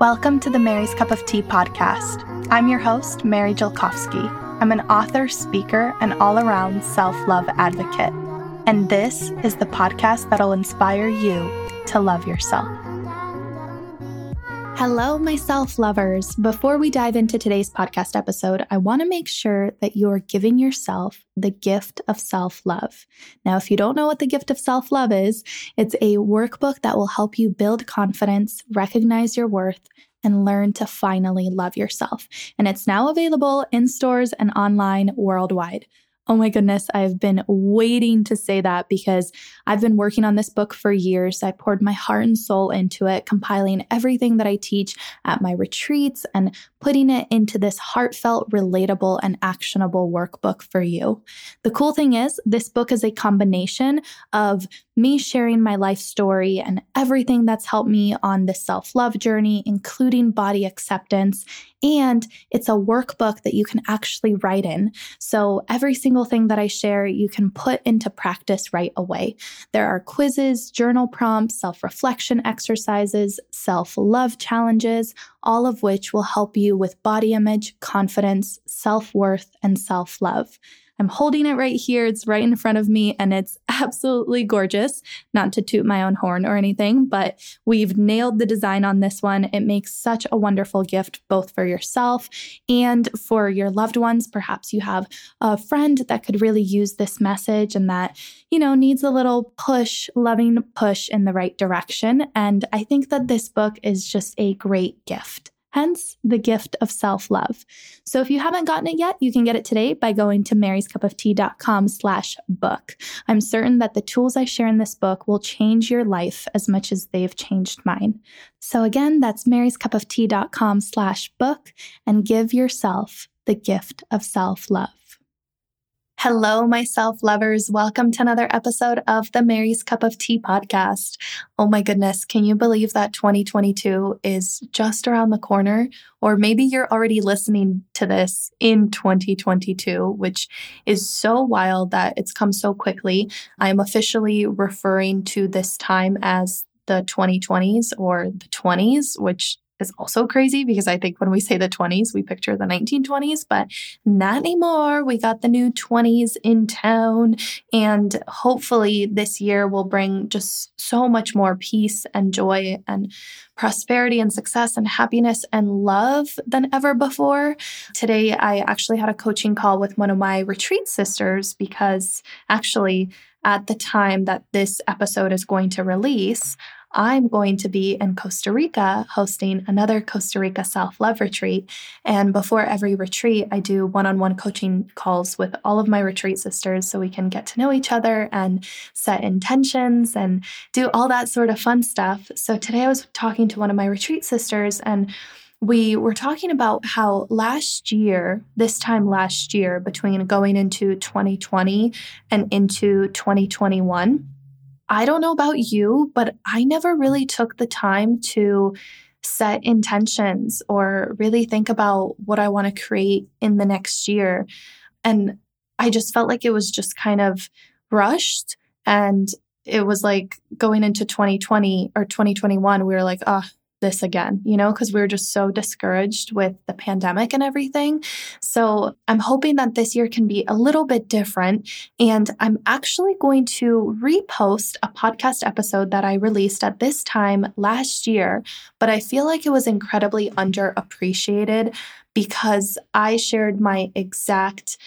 Welcome to the Mary's Cup of Tea podcast. I'm your host, Mary Jelkovsky. I'm an author, speaker, and all around self love advocate. And this is the podcast that'll inspire you to love yourself. Hello, my self lovers. Before we dive into today's podcast episode, I want to make sure that you're giving yourself the gift of self love. Now, if you don't know what the gift of self love is, it's a workbook that will help you build confidence, recognize your worth, and learn to finally love yourself. And it's now available in stores and online worldwide. Oh my goodness, I've been waiting to say that because I've been working on this book for years. I poured my heart and soul into it, compiling everything that I teach at my retreats and putting it into this heartfelt, relatable, and actionable workbook for you. The cool thing is, this book is a combination of me sharing my life story and everything that's helped me on this self love journey, including body acceptance. And it's a workbook that you can actually write in. So every single thing that I share, you can put into practice right away. There are quizzes, journal prompts, self reflection exercises, self love challenges, all of which will help you with body image, confidence, self worth, and self love. I'm holding it right here. It's right in front of me and it's absolutely gorgeous. Not to toot my own horn or anything, but we've nailed the design on this one. It makes such a wonderful gift, both for yourself and for your loved ones. Perhaps you have a friend that could really use this message and that, you know, needs a little push, loving push in the right direction. And I think that this book is just a great gift hence the gift of self-love. So if you haven't gotten it yet, you can get it today by going to maryscupoftea.com slash book. I'm certain that the tools I share in this book will change your life as much as they've changed mine. So again, that's maryscupoftea.com slash book and give yourself the gift of self-love. Hello, my self lovers. Welcome to another episode of the Mary's Cup of Tea podcast. Oh my goodness, can you believe that 2022 is just around the corner? Or maybe you're already listening to this in 2022, which is so wild that it's come so quickly. I'm officially referring to this time as the 2020s or the 20s, which is also crazy because I think when we say the 20s, we picture the 1920s, but not anymore. We got the new 20s in town. And hopefully, this year will bring just so much more peace and joy and prosperity and success and happiness and love than ever before. Today, I actually had a coaching call with one of my retreat sisters because actually, at the time that this episode is going to release, I'm going to be in Costa Rica hosting another Costa Rica self love retreat. And before every retreat, I do one on one coaching calls with all of my retreat sisters so we can get to know each other and set intentions and do all that sort of fun stuff. So today I was talking to one of my retreat sisters and we were talking about how last year, this time last year, between going into 2020 and into 2021, I don't know about you, but I never really took the time to set intentions or really think about what I want to create in the next year. And I just felt like it was just kind of rushed. And it was like going into 2020 or 2021, we were like, oh, this again, you know, because we were just so discouraged with the pandemic and everything. So I'm hoping that this year can be a little bit different. And I'm actually going to repost a podcast episode that I released at this time last year, but I feel like it was incredibly underappreciated because I shared my exact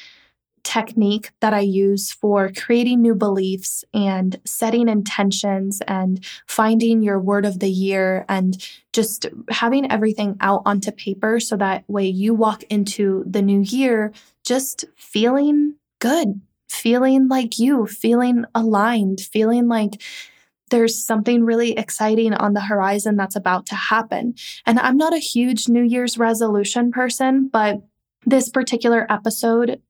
technique that I use for creating new beliefs and setting intentions and finding your word of the year and just having everything out onto paper so that way you walk into the new year just feeling good, feeling like you, feeling aligned, feeling like there's something really exciting on the horizon that's about to happen. And I'm not a huge New Year's resolution person, but this particular episode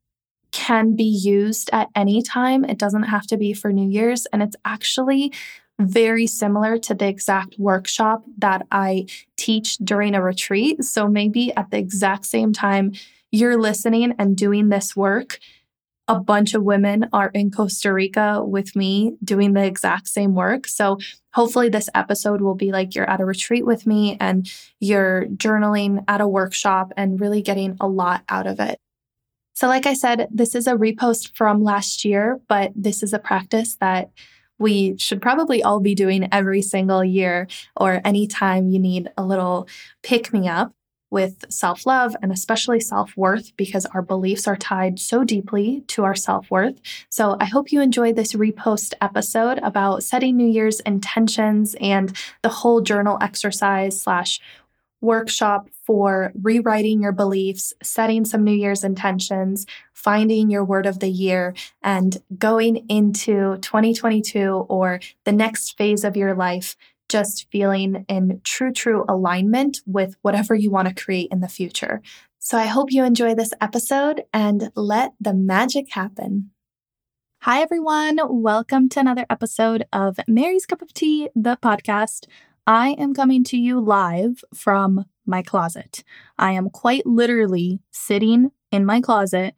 can be used at any time. It doesn't have to be for New Year's. And it's actually very similar to the exact workshop that I teach during a retreat. So maybe at the exact same time you're listening and doing this work, a bunch of women are in Costa Rica with me doing the exact same work. So hopefully this episode will be like you're at a retreat with me and you're journaling at a workshop and really getting a lot out of it. So, like I said, this is a repost from last year, but this is a practice that we should probably all be doing every single year or anytime you need a little pick me up with self love and especially self worth because our beliefs are tied so deeply to our self worth. So I hope you enjoyed this repost episode about setting New Year's intentions and the whole journal exercise slash workshop for rewriting your beliefs, setting some New Year's intentions, finding your word of the year, and going into 2022 or the next phase of your life just feeling in true, true alignment with whatever you want to create in the future. So I hope you enjoy this episode and let the magic happen. Hi, everyone. Welcome to another episode of Mary's Cup of Tea, the podcast. I am coming to you live from my closet. I am quite literally sitting in my closet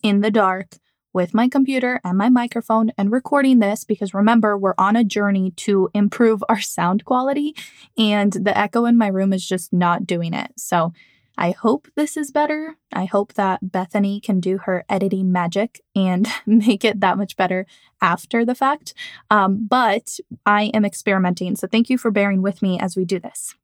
in the dark with my computer and my microphone and recording this because remember, we're on a journey to improve our sound quality, and the echo in my room is just not doing it. So I hope this is better. I hope that Bethany can do her editing magic and make it that much better after the fact. Um, but I am experimenting. So thank you for bearing with me as we do this.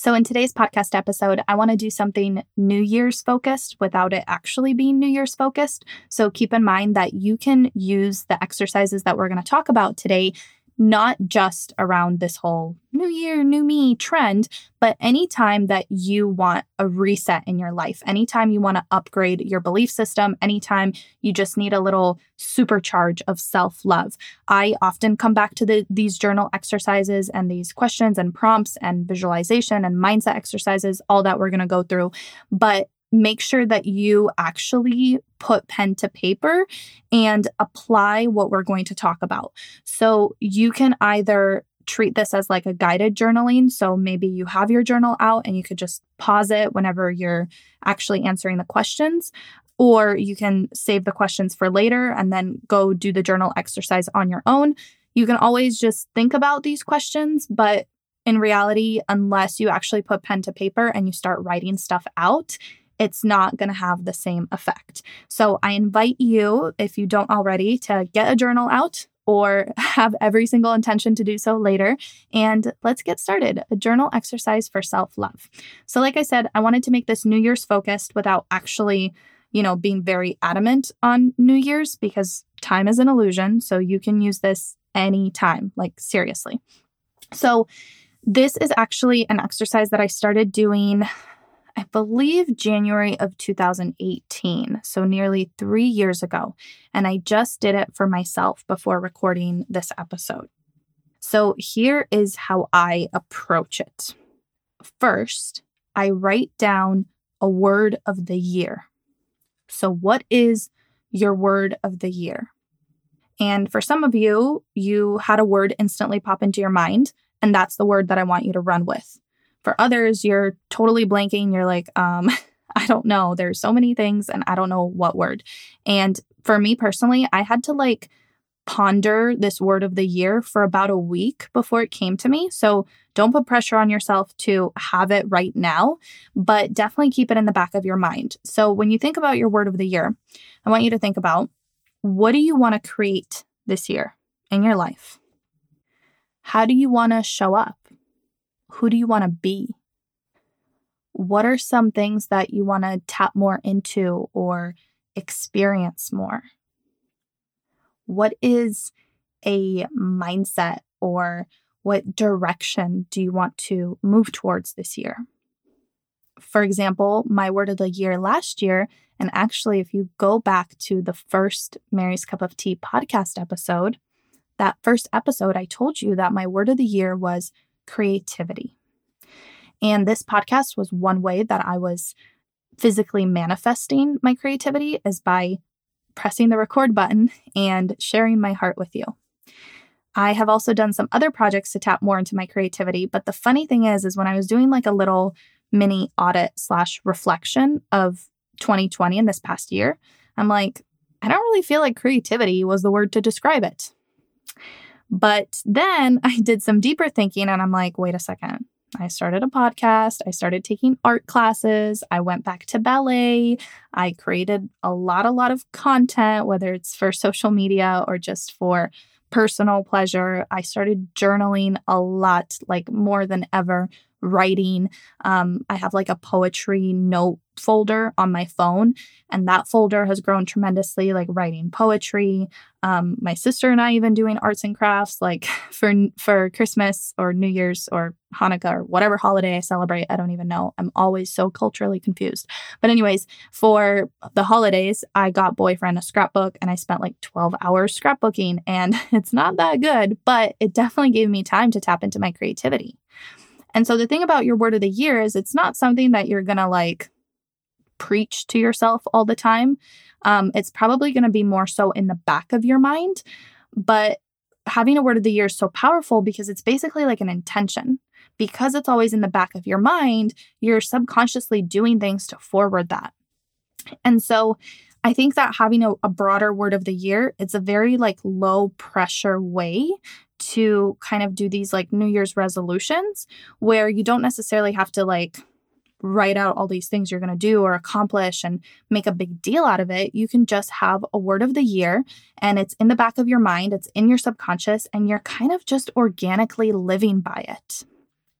So, in today's podcast episode, I want to do something New Year's focused without it actually being New Year's focused. So, keep in mind that you can use the exercises that we're going to talk about today not just around this whole new year, new me trend, but anytime that you want a reset in your life, anytime you want to upgrade your belief system, anytime you just need a little supercharge of self love. I often come back to the, these journal exercises and these questions and prompts and visualization and mindset exercises, all that we're going to go through. But make sure that you actually put pen to paper and apply what we're going to talk about. So you can either treat this as like a guided journaling. So maybe you have your journal out and you could just pause it whenever you're actually answering the questions. Or you can save the questions for later and then go do the journal exercise on your own. You can always just think about these questions, but in reality, unless you actually put pen to paper and you start writing stuff out, it's not going to have the same effect. So I invite you, if you don't already, to get a journal out or have every single intention to do so later. And let's get started. A journal exercise for self love. So, like I said, I wanted to make this New Year's focused without actually, you know, being very adamant on New Year's because time is an illusion. So, you can use this anytime, like seriously. So, this is actually an exercise that I started doing I believe January of 2018, so nearly three years ago. And I just did it for myself before recording this episode. So here is how I approach it. First, I write down a word of the year. So, what is your word of the year? And for some of you, you had a word instantly pop into your mind, and that's the word that I want you to run with. For others, you're totally blanking. You're like, um, I don't know. There's so many things and I don't know what word. And for me personally, I had to like ponder this word of the year for about a week before it came to me. So don't put pressure on yourself to have it right now, but definitely keep it in the back of your mind. So when you think about your word of the year, I want you to think about what do you want to create this year in your life? How do you want to show up? Who do you want to be? What are some things that you want to tap more into or experience more? What is a mindset or what direction do you want to move towards this year? For example, my word of the year last year, and actually, if you go back to the first Mary's Cup of Tea podcast episode, that first episode, I told you that my word of the year was creativity. And this podcast was one way that I was physically manifesting my creativity is by pressing the record button and sharing my heart with you. I have also done some other projects to tap more into my creativity, but the funny thing is is when I was doing like a little mini audit slash reflection of 2020 in this past year, I'm like, I don't really feel like creativity was the word to describe it. But then I did some deeper thinking and I'm like, wait a second. I started a podcast. I started taking art classes. I went back to ballet. I created a lot, a lot of content, whether it's for social media or just for personal pleasure. I started journaling a lot, like more than ever, writing. Um, I have like a poetry note folder on my phone, and that folder has grown tremendously, like writing poetry. Um, my sister and I even doing arts and crafts, like for for Christmas or New Year's or Hanukkah or whatever holiday I celebrate. I don't even know. I'm always so culturally confused. But anyways, for the holidays, I got boyfriend a scrapbook, and I spent like 12 hours scrapbooking, and it's not that good, but it definitely gave me time to tap into my creativity. And so the thing about your word of the year is it's not something that you're to like preach to yourself all the time. Um, it's probably going to be more so in the back of your mind. But having a word of the year is so powerful because it's basically like an intention. Because it's always in the back of your mind, you're subconsciously doing things to forward that. And so I think that having a, a broader word of the year, it's a very like low pressure way to kind of do these like New Year's resolutions where you don't necessarily have to like write out all these things you're going to do or accomplish and make a big deal out of it. You can just have a word of the year and it's in the back of your mind, it's in your subconscious, and you're kind of just organically living by it.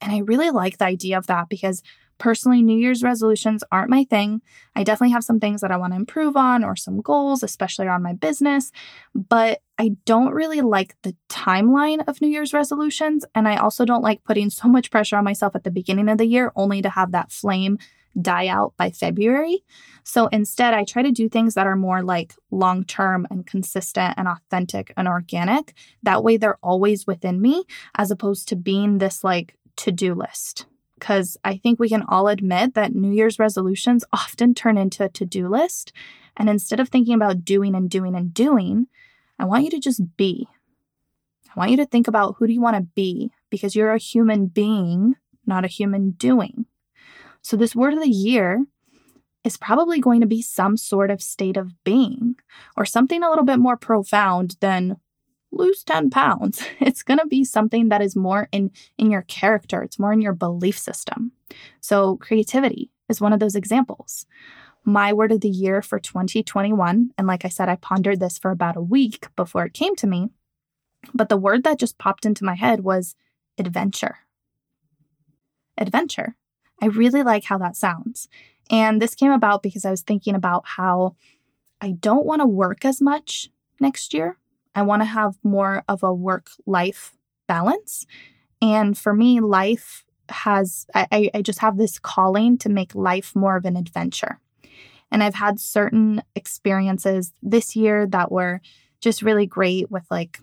And I really like the idea of that because Personally, New Year's resolutions aren't my thing. I definitely have some things that I want to improve on or some goals, especially around my business, but I don't really like the timeline of New Year's resolutions. And I also don't like putting so much pressure on myself at the beginning of the year only to have that flame die out by February. So instead, I try to do things that are more like long term and consistent and authentic and organic. That way, they're always within me as opposed to being this like to do list because I think we can all admit that New Year's resolutions often turn into a to do list. And instead of thinking about doing and doing and doing, I want you to just be. I want you to think about who do you want to be because you're a human being, not a human doing. So, this word of the year is probably going to be some sort of state of being or something a little bit more profound than lose 10 pounds. It's going to be something that is more in in your character, it's more in your belief system. So creativity is one of those examples. My word of the year for 2021, and like I said I pondered this for about a week before it came to me, but the word that just popped into my head was adventure. Adventure. I really like how that sounds. And this came about because I was thinking about how I don't want to work as much next year I want to have more of a work life balance. And for me, life has, I, I just have this calling to make life more of an adventure. And I've had certain experiences this year that were just really great with like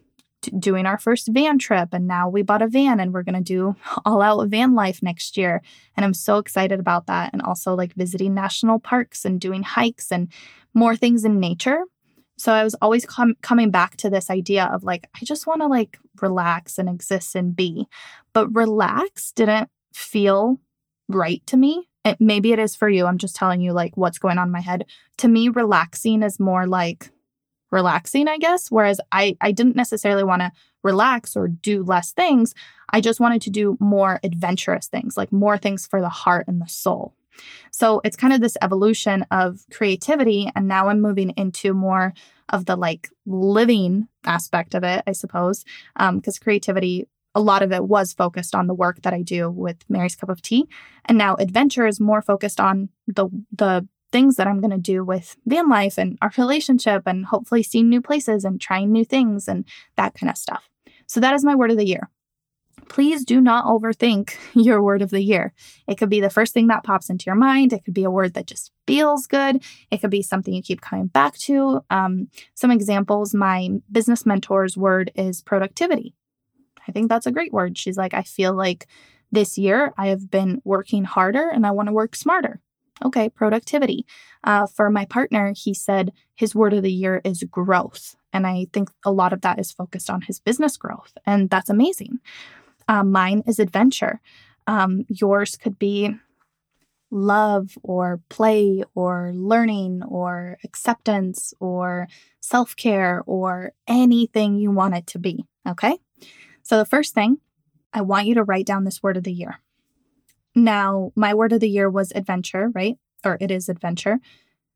doing our first van trip. And now we bought a van and we're going to do all out van life next year. And I'm so excited about that. And also like visiting national parks and doing hikes and more things in nature. So I was always com- coming back to this idea of like, I just want to like relax and exist and be. But relax didn't feel right to me. It, maybe it is for you. I'm just telling you like what's going on in my head. To me, relaxing is more like relaxing, I guess. Whereas I, I didn't necessarily want to relax or do less things. I just wanted to do more adventurous things, like more things for the heart and the soul. So it's kind of this evolution of creativity. And now I'm moving into more of the like living aspect of it, I suppose, because um, creativity, a lot of it was focused on the work that I do with Mary's Cup of Tea. And now adventure is more focused on the, the, things that I'm going to do with van life and our relationship and hopefully seeing new places and trying new things and that kind of stuff. So that is my word of the year please do not overthink your word of the year. It could be the first thing that pops into your mind. It could be a word that just feels good. It could be something you keep coming back to. Um, some examples my business mentor's word is productivity. I think that's a great word. She's like, I feel like this year I have been working harder and I want to work smarter. Okay, productivity. Uh, for my partner, he said his word of the year is growth. And I think a lot of that is focused on his business growth. And that's amazing. Um, mine is adventure. Um, yours could be love or play or learning or acceptance or self care or anything you want it to be. Okay. So, the first thing, I want you to write down this word of the year. Now, my word of the year was adventure, right? Or it is adventure.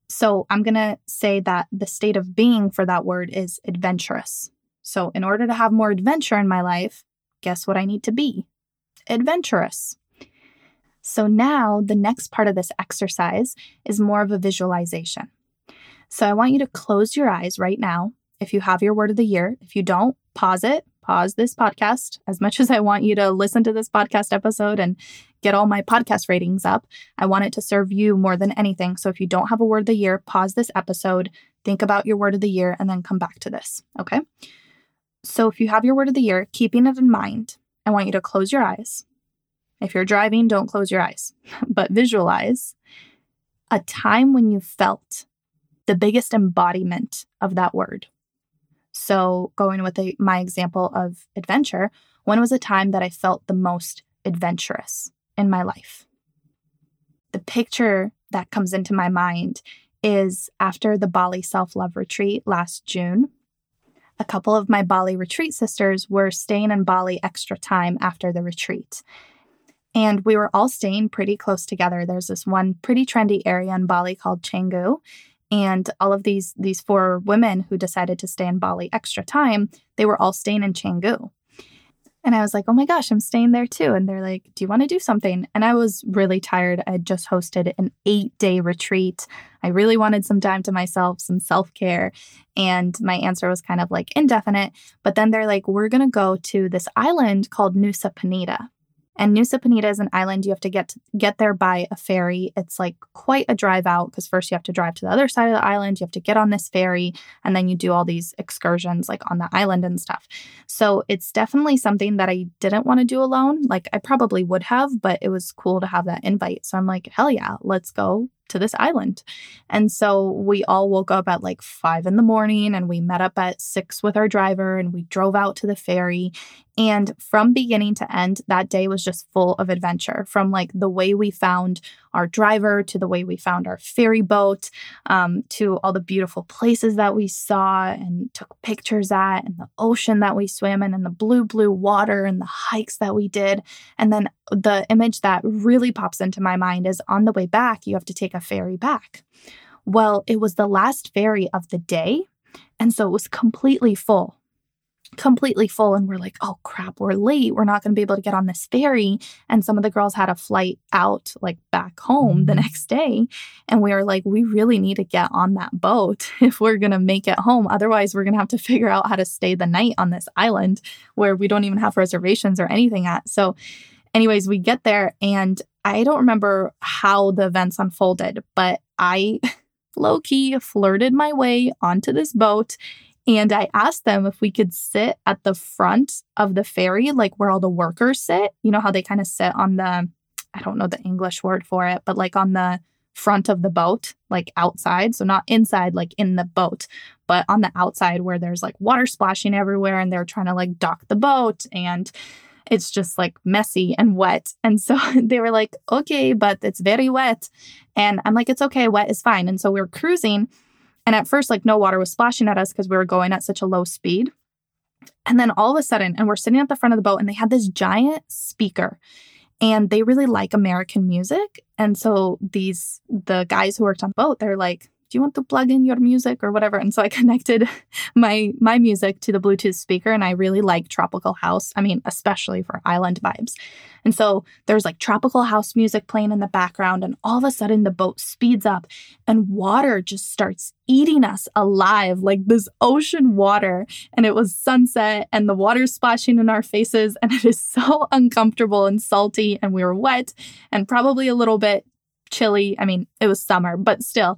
So, I'm going to say that the state of being for that word is adventurous. So, in order to have more adventure in my life, guess what I need to be? Adventurous. So now the next part of this exercise is more of a visualization. So I want you to close your eyes right now. If you have your word of the year, if you don't, pause it, pause this podcast. As much as I want you to listen to this podcast episode and get all my podcast ratings up, I want it to serve you more than anything. So if you don't have a word of the year, pause this episode, think about your word of the year, and then come back to this. Okay. So if you have your word of the year, keeping it in mind, I want you to close your eyes if you're driving, don't close your eyes, but visualize a time when you felt the biggest embodiment of that word. So, going with my example of adventure, when was a time that I felt the most adventurous in my life? The picture that comes into my mind is after the Bali self love retreat last June. A couple of my Bali retreat sisters were staying in Bali extra time after the retreat. And we were all staying pretty close together. There's this one pretty trendy area in Bali called Canggu. And all of these these four women who decided to stay in Bali extra time, they were all staying in Canggu. And I was like, oh my gosh, I'm staying there too. And they're like, do you want to do something? And I was really tired. I had just hosted an eight day retreat. I really wanted some time to myself, some self care. And my answer was kind of like indefinite. But then they're like, we're going to go to this island called Nusa Penida. And Nusa Penida is an island you have to get to, get there by a ferry. It's like quite a drive out because first you have to drive to the other side of the island, you have to get on this ferry, and then you do all these excursions like on the island and stuff. So it's definitely something that I didn't want to do alone. Like I probably would have, but it was cool to have that invite. So I'm like, hell yeah, let's go to this island. And so we all woke up at like five in the morning and we met up at six with our driver and we drove out to the ferry. And from beginning to end, that day was just full of adventure from like the way we found our driver to the way we found our ferry boat um, to all the beautiful places that we saw and took pictures at and the ocean that we swam in and the blue, blue water and the hikes that we did. And then the image that really pops into my mind is on the way back, you have to take a ferry back. Well, it was the last ferry of the day. And so it was completely full completely full and we're like, oh crap, we're late. We're not going to be able to get on this ferry. And some of the girls had a flight out, like back home the mm-hmm. next day. And we were like, we really need to get on that boat if we're going to make it home. Otherwise, we're going to have to figure out how to stay the night on this island where we don't even have reservations or anything at. So, anyways, we get there and I don't remember how the events unfolded, but I low key flirted my way onto this boat and I asked them if we could sit at the front of the ferry, like where all the workers sit. You know how they kind of sit on the, I don't know the English word for it, but like on the front of the boat, like outside. So not inside, like in the boat, but on the outside where there's like water splashing everywhere and they're trying to like dock the boat and it's just like messy and wet. And so they were like, okay, but it's very wet. And I'm like, it's okay, wet is fine. And so we we're cruising and at first, like no water was splashing at us because we were going at such a low speed. And then all of a sudden, and we're sitting at the front of the boat, and they had this giant speaker and they really like American music. And so these the guys who worked on the boat, they're like, do you want to plug in your music or whatever? And so i connected my my music to the bluetooth speaker and i really like tropical house i mean especially for island vibes. And so there's like tropical house music playing in the background and all of a sudden the boat speeds up and water just starts eating us alive like this ocean water. And it was sunset and the water splashing in our faces and it is so uncomfortable and salty and we were wet and probably a little bit chilly. I mean, it was summer, but still,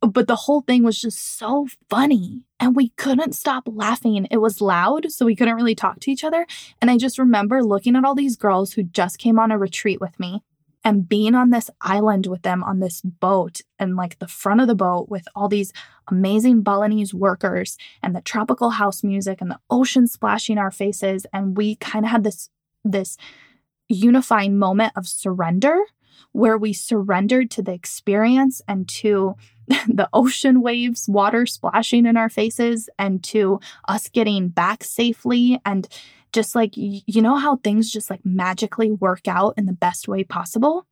but the whole thing was just so funny and we couldn't stop laughing. It was loud, so we couldn't really talk to each other. And I just remember looking at all these girls who just came on a retreat with me and being on this island with them on this boat and like the front of the boat with all these amazing Balinese workers and the tropical house music and the ocean splashing our faces and we kind of had this this unifying moment of surrender where we surrendered to the experience and to the ocean waves, water splashing in our faces, and to us getting back safely. And just like, you know, how things just like magically work out in the best way possible?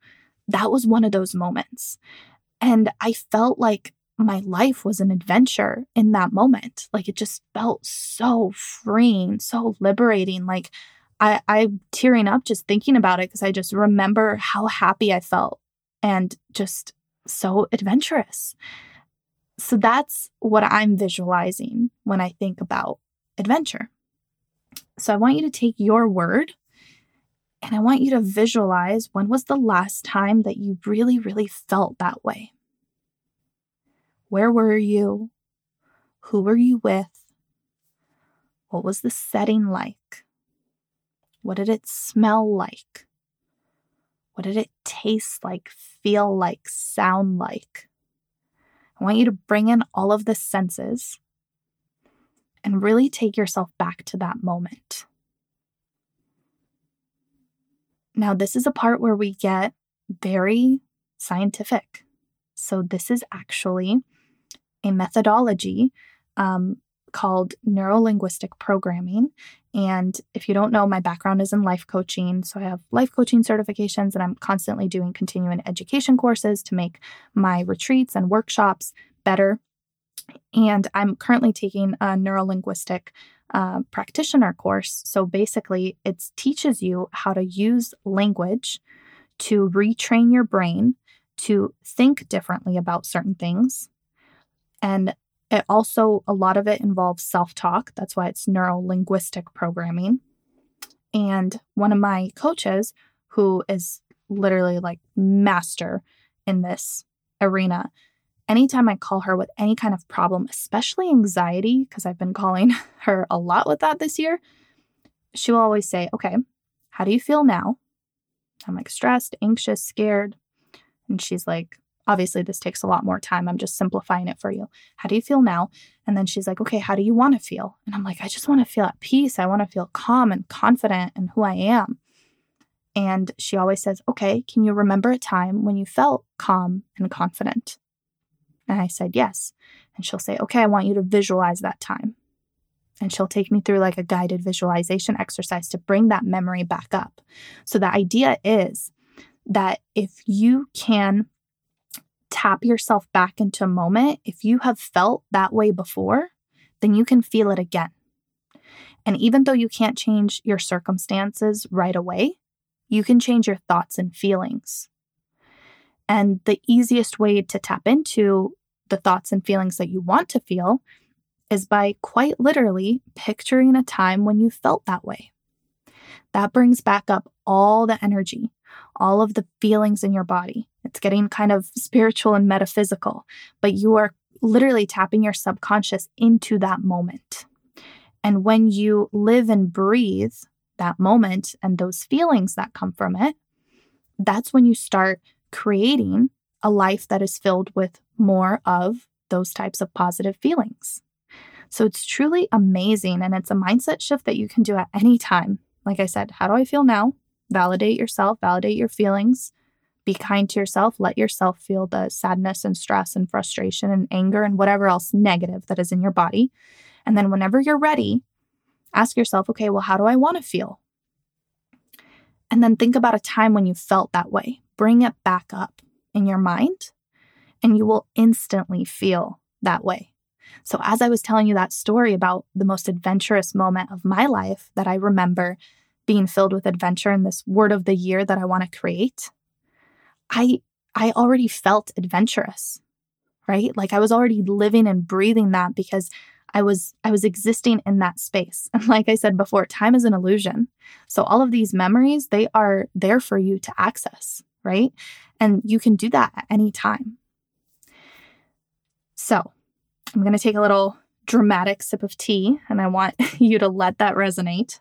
That was one of those moments. And I felt like my life was an adventure in that moment. Like it just felt so freeing, so liberating. Like I, I'm tearing up just thinking about it because I just remember how happy I felt and just so adventurous. So that's what I'm visualizing when I think about adventure. So I want you to take your word and I want you to visualize when was the last time that you really, really felt that way? Where were you? Who were you with? What was the setting like? What did it smell like? What did it taste like, feel like, sound like? I want you to bring in all of the senses and really take yourself back to that moment. Now, this is a part where we get very scientific. So, this is actually a methodology um, called neurolinguistic programming. And if you don't know, my background is in life coaching. So I have life coaching certifications, and I'm constantly doing continuing education courses to make my retreats and workshops better. And I'm currently taking a neurolinguistic uh, practitioner course. So basically, it teaches you how to use language to retrain your brain to think differently about certain things and it also, a lot of it involves self talk. That's why it's neuro linguistic programming. And one of my coaches, who is literally like master in this arena, anytime I call her with any kind of problem, especially anxiety, because I've been calling her a lot with that this year, she will always say, Okay, how do you feel now? I'm like stressed, anxious, scared. And she's like, Obviously, this takes a lot more time. I'm just simplifying it for you. How do you feel now? And then she's like, okay, how do you want to feel? And I'm like, I just want to feel at peace. I want to feel calm and confident in who I am. And she always says, okay, can you remember a time when you felt calm and confident? And I said, yes. And she'll say, okay, I want you to visualize that time. And she'll take me through like a guided visualization exercise to bring that memory back up. So the idea is that if you can tap yourself back into a moment, if you have felt that way before, then you can feel it again. And even though you can't change your circumstances right away, you can change your thoughts and feelings. And the easiest way to tap into the thoughts and feelings that you want to feel is by quite literally picturing a time when you felt that way. That brings back up all the energy, all of the feelings in your body. It's getting kind of spiritual and metaphysical, but you are literally tapping your subconscious into that moment. And when you live and breathe that moment and those feelings that come from it, that's when you start creating a life that is filled with more of those types of positive feelings. So it's truly amazing. And it's a mindset shift that you can do at any time. Like I said, how do I feel now? Validate yourself, validate your feelings, be kind to yourself. Let yourself feel the sadness and stress and frustration and anger and whatever else negative that is in your body. And then, whenever you're ready, ask yourself, okay, well, how do I want to feel? And then think about a time when you felt that way. Bring it back up in your mind, and you will instantly feel that way. So, as I was telling you that story about the most adventurous moment of my life that I remember being filled with adventure in this word of the year that I want to create, I I already felt adventurous, right? Like I was already living and breathing that because I was I was existing in that space. And like I said before, time is an illusion. So all of these memories, they are there for you to access, right? And you can do that at any time. So, I'm going to take a little dramatic sip of tea and I want you to let that resonate.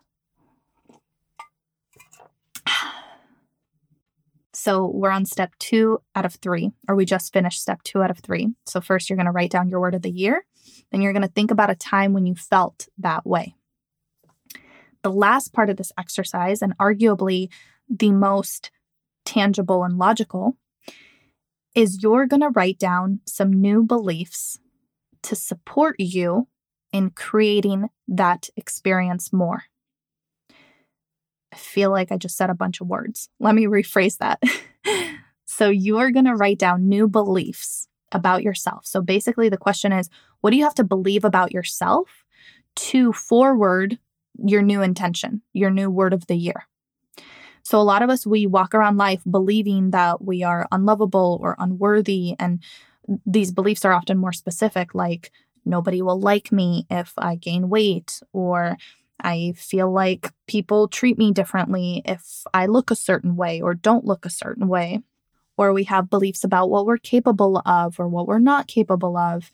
So we're on step two out of three, or we just finished step two out of three. So, first, you're going to write down your word of the year. Then, you're going to think about a time when you felt that way. The last part of this exercise, and arguably the most tangible and logical, is you're going to write down some new beliefs to support you in creating that experience more. I feel like I just said a bunch of words. Let me rephrase that. so, you are going to write down new beliefs about yourself. So, basically, the question is what do you have to believe about yourself to forward your new intention, your new word of the year? So, a lot of us, we walk around life believing that we are unlovable or unworthy. And these beliefs are often more specific, like nobody will like me if I gain weight, or I feel like people treat me differently if I look a certain way or don't look a certain way. Or we have beliefs about what we're capable of or what we're not capable of.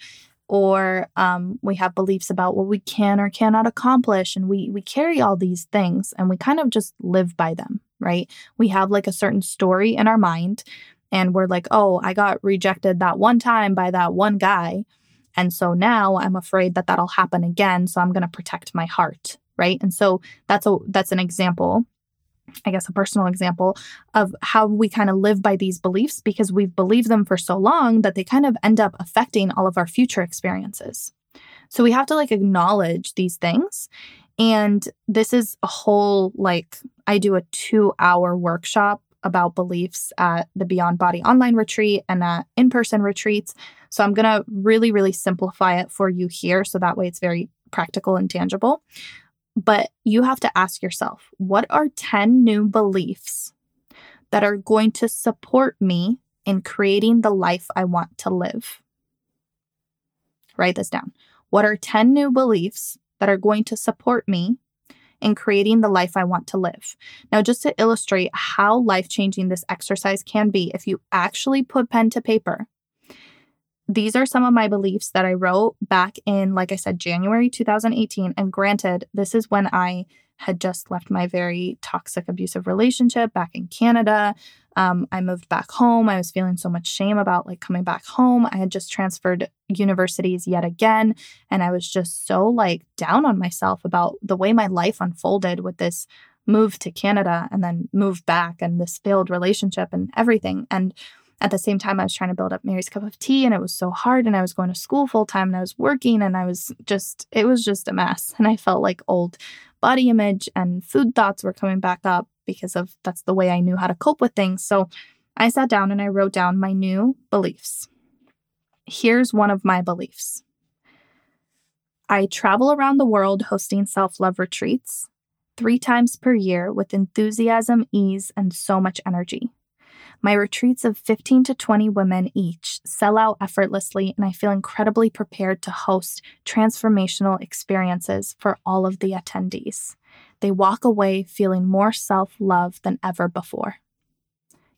Or um, we have beliefs about what we can or cannot accomplish. And we, we carry all these things and we kind of just live by them right? We have like a certain story in our mind and we're like, oh, I got rejected that one time by that one guy. And so now I'm afraid that that'll happen again. So I'm going to protect my heart. Right. And so that's a, that's an example, I guess a personal example of how we kind of live by these beliefs because we've believed them for so long that they kind of end up affecting all of our future experiences. So we have to like acknowledge these things and this is a whole, like, I do a two hour workshop about beliefs at the Beyond Body online retreat and at in person retreats. So I'm going to really, really simplify it for you here. So that way it's very practical and tangible. But you have to ask yourself what are 10 new beliefs that are going to support me in creating the life I want to live? Write this down. What are 10 new beliefs that are going to support me in creating the life I want to live. Now, just to illustrate how life changing this exercise can be, if you actually put pen to paper, these are some of my beliefs that I wrote back in, like I said, January 2018. And granted, this is when I had just left my very toxic, abusive relationship back in Canada. Um, I moved back home. I was feeling so much shame about like coming back home. I had just transferred universities yet again. And I was just so like down on myself about the way my life unfolded with this move to Canada and then move back and this failed relationship and everything. And at the same time, I was trying to build up Mary's Cup of Tea and it was so hard. And I was going to school full time and I was working and I was just, it was just a mess. And I felt like old body image and food thoughts were coming back up because of that's the way I knew how to cope with things. So I sat down and I wrote down my new beliefs. Here's one of my beliefs I travel around the world hosting self love retreats three times per year with enthusiasm, ease, and so much energy. My retreats of 15 to 20 women each sell out effortlessly, and I feel incredibly prepared to host transformational experiences for all of the attendees they walk away feeling more self love than ever before.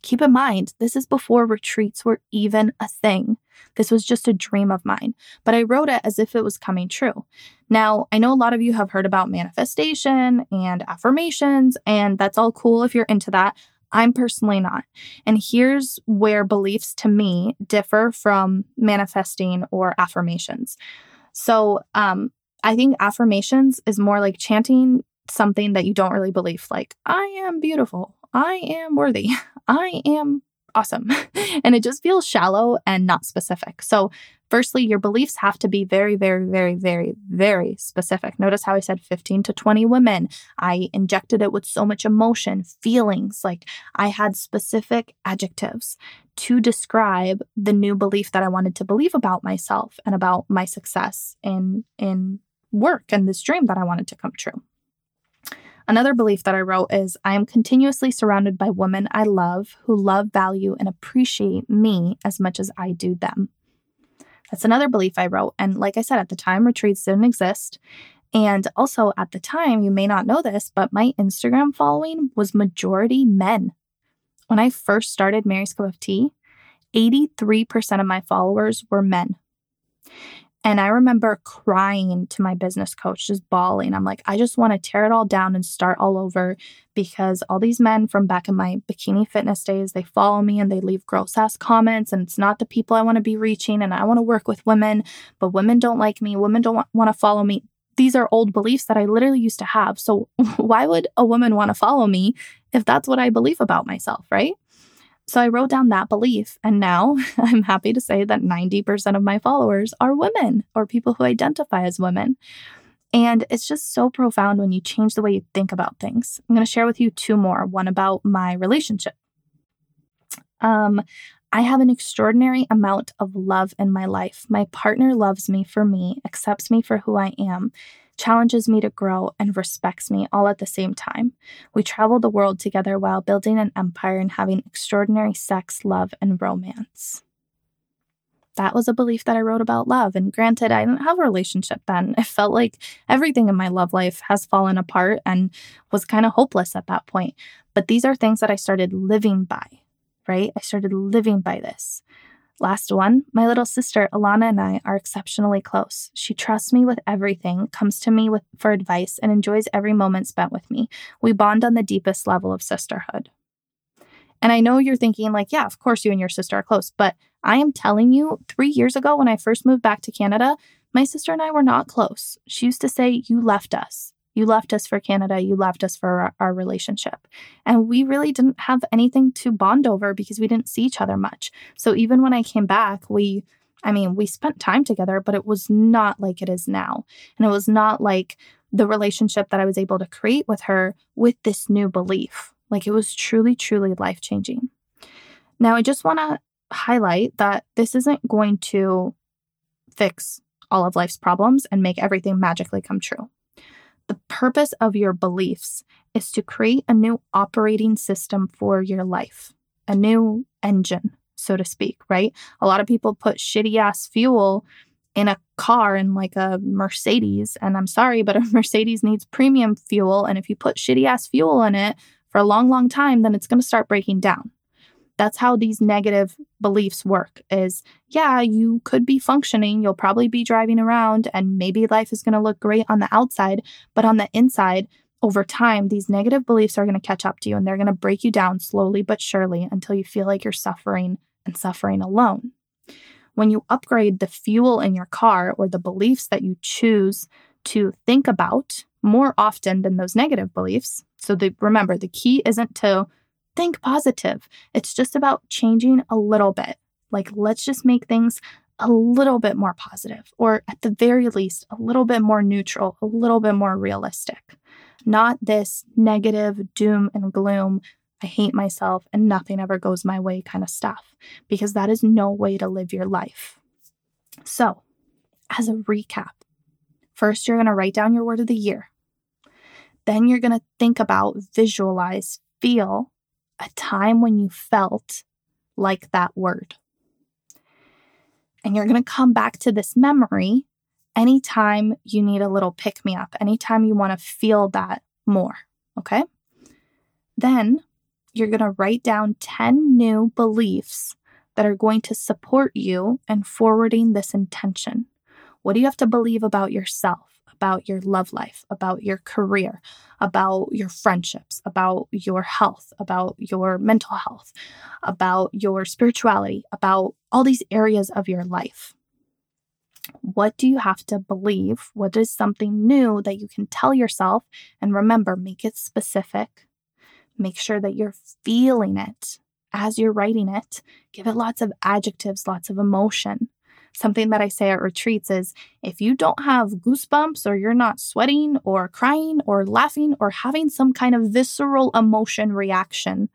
Keep in mind, this is before retreats were even a thing. This was just a dream of mine, but I wrote it as if it was coming true. Now, I know a lot of you have heard about manifestation and affirmations, and that's all cool if you're into that. I'm personally not. And here's where beliefs to me differ from manifesting or affirmations. So, um, I think affirmations is more like chanting something that you don't really believe, like, I am beautiful, I am worthy, I am awesome. and it just feels shallow and not specific. So, firstly, your beliefs have to be very, very, very, very, very specific. Notice how I said 15 to 20 women. I injected it with so much emotion, feelings, like I had specific adjectives to describe the new belief that I wanted to believe about myself and about my success in in work and this dream that I wanted to come true. Another belief that I wrote is I am continuously surrounded by women I love who love, value, and appreciate me as much as I do them. That's another belief I wrote. And like I said, at the time, retreats didn't exist. And also at the time, you may not know this, but my Instagram following was majority men. When I first started Mary's Cup of Tea, 83% of my followers were men. And I remember crying to my business coach, just bawling. I'm like, I just want to tear it all down and start all over because all these men from back in my bikini fitness days, they follow me and they leave gross ass comments. And it's not the people I want to be reaching. And I want to work with women, but women don't like me. Women don't want to follow me. These are old beliefs that I literally used to have. So why would a woman want to follow me if that's what I believe about myself, right? So I wrote down that belief, and now I'm happy to say that 90% of my followers are women or people who identify as women. And it's just so profound when you change the way you think about things. I'm going to share with you two more one about my relationship. Um, I have an extraordinary amount of love in my life. My partner loves me for me, accepts me for who I am, challenges me to grow, and respects me all at the same time. We travel the world together while building an empire and having extraordinary sex, love, and romance. That was a belief that I wrote about love. And granted, I didn't have a relationship then. It felt like everything in my love life has fallen apart and was kind of hopeless at that point. But these are things that I started living by right? I started living by this. Last one, my little sister Alana and I are exceptionally close. She trusts me with everything, comes to me with for advice, and enjoys every moment spent with me. We bond on the deepest level of sisterhood. And I know you're thinking, like, yeah, of course you and your sister are close, but I am telling you, three years ago when I first moved back to Canada, my sister and I were not close. She used to say, You left us. You left us for Canada. You left us for our, our, relationship. And we really didn't have anything to bond over because we didn't see each other much. So even when I came back, we, I mean, we spent time together, but it was not like it is now. And it was not like the relationship that I was able to create with her with this new belief. Like it was truly, truly life changing. Now, I just want to highlight that this isn't going to fix all of life's problems and make everything magically come true. The purpose of your beliefs is to create a new operating system for your life, a new engine, so to speak, right? A lot of people put shitty ass fuel in a car in like a Mercedes. And I'm sorry, but a Mercedes needs premium fuel. And if you put shitty ass fuel in it for a long, long time, then it's going to start breaking down that's how these negative beliefs work is yeah you could be functioning you'll probably be driving around and maybe life is going to look great on the outside but on the inside over time these negative beliefs are going to catch up to you and they're going to break you down slowly but surely until you feel like you're suffering and suffering alone. When you upgrade the fuel in your car or the beliefs that you choose to think about more often than those negative beliefs so the, remember the key isn't to think positive. It's just about changing a little bit. Like, let's just make things a little bit more positive, or at the very least, a little bit more neutral, a little bit more realistic. Not this negative doom and gloom, I hate myself and nothing ever goes my way kind of stuff, because that is no way to live your life. So, as a recap, first you're going to write down your word of the year. Then you're going to think about, visualize, feel a time when you felt like that word. And you're going to come back to this memory anytime you need a little pick me up, anytime you want to feel that more. Okay. Then you're going to write down 10 new beliefs that are going to support you in forwarding this intention. What do you have to believe about yourself? About your love life, about your career, about your friendships, about your health, about your mental health, about your spirituality, about all these areas of your life. What do you have to believe? What is something new that you can tell yourself? And remember, make it specific. Make sure that you're feeling it as you're writing it. Give it lots of adjectives, lots of emotion. Something that I say at retreats is if you don't have goosebumps or you're not sweating or crying or laughing or having some kind of visceral emotion reaction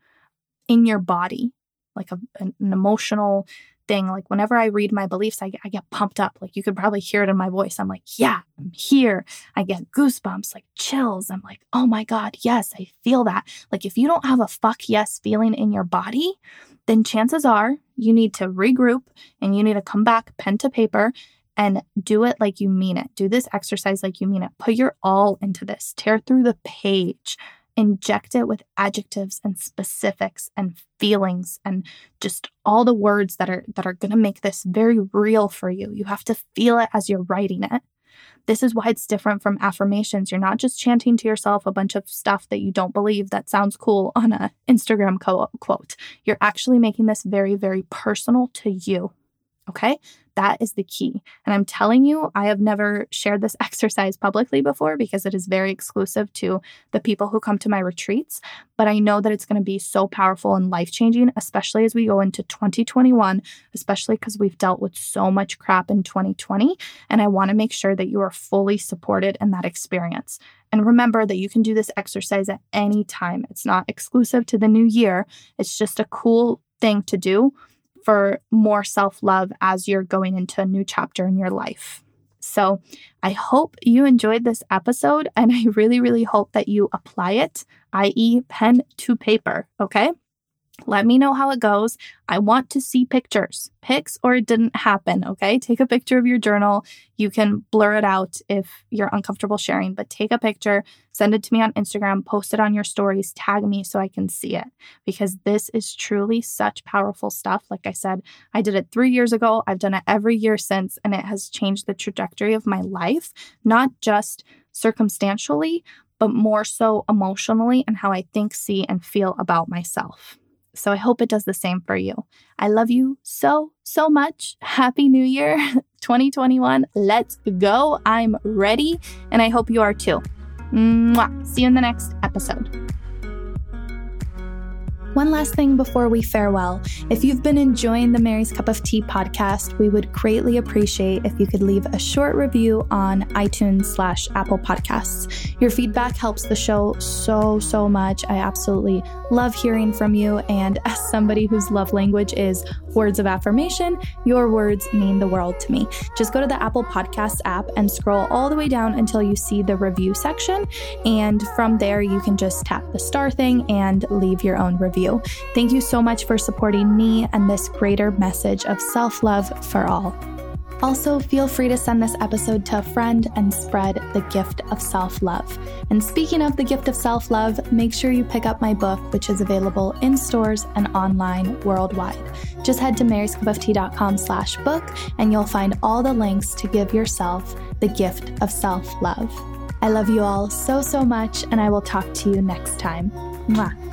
in your body, like a, an, emotional thing. Like whenever I read my beliefs, I, I get pumped up. Like you could probably hear it in my voice. I'm like, yeah, I'm here. I get goosebumps, like chills. I'm like, oh my God, yes, I feel that. Like if you don't have a fuck yes feeling in your body, then chances are you need to regroup and you need to come back pen to paper and do it like you mean it. Do this exercise like you mean it. Put your all into this. Tear through the page. Inject it with adjectives and specifics and feelings and just all the words that are that are going to make this very real for you. You have to feel it as you're writing it. This is why it's different from affirmations. You're not just chanting to yourself a bunch of stuff that you don't believe that sounds cool on a Instagram co- quote. You're actually making this very, very personal to you. Okay. That is the key. And I'm telling you, I have never shared this exercise publicly before because it is very exclusive to the people who come to my retreats. But I know that it's going to be so powerful and life changing, especially as we go into 2021, especially because we've dealt with so much crap in 2020. And I want to make sure that you are fully supported in that experience. And remember that you can do this exercise at any time. It's not exclusive to the new year, it's just a cool thing to do for more self love as you're going into a new chapter in your life. So I hope you enjoyed this episode and I really, really hope that you apply it, i.e., pen to paper. Okay. Let me know how it goes. I want to see pictures, pics or it didn't happen. Okay. Take a picture of your journal. You can blur it out if you're uncomfortable sharing, but take a picture, send it to me on Instagram, post it on your stories, tag me so I can see it because this is truly such powerful stuff. Like I said, I did it three years ago. I've done it every year since, and it has changed the trajectory of my life, not just circumstantially, but more so emotionally and how I think, see, and feel about myself. So I hope it does the same for you. I love you so, so much. Happy New Year 2021. Let's go. I'm ready, and I hope you are too. Mwah. See you in the next episode. One last thing before we farewell. If you've been enjoying the Mary's Cup of Tea podcast, we would greatly appreciate if you could leave a short review on iTunes slash Apple Podcasts. Your feedback helps the show so, so much. I absolutely love hearing from you. And as somebody whose love language is words of affirmation, your words mean the world to me. Just go to the Apple Podcasts app and scroll all the way down until you see the review section. And from there, you can just tap the star thing and leave your own review. Thank you so much for supporting me and this greater message of self love for all. Also, feel free to send this episode to a friend and spread the gift of self love. And speaking of the gift of self love, make sure you pick up my book, which is available in stores and online worldwide. Just head to maryscupoftea.com slash book and you'll find all the links to give yourself the gift of self love. I love you all so, so much, and I will talk to you next time. Mwah.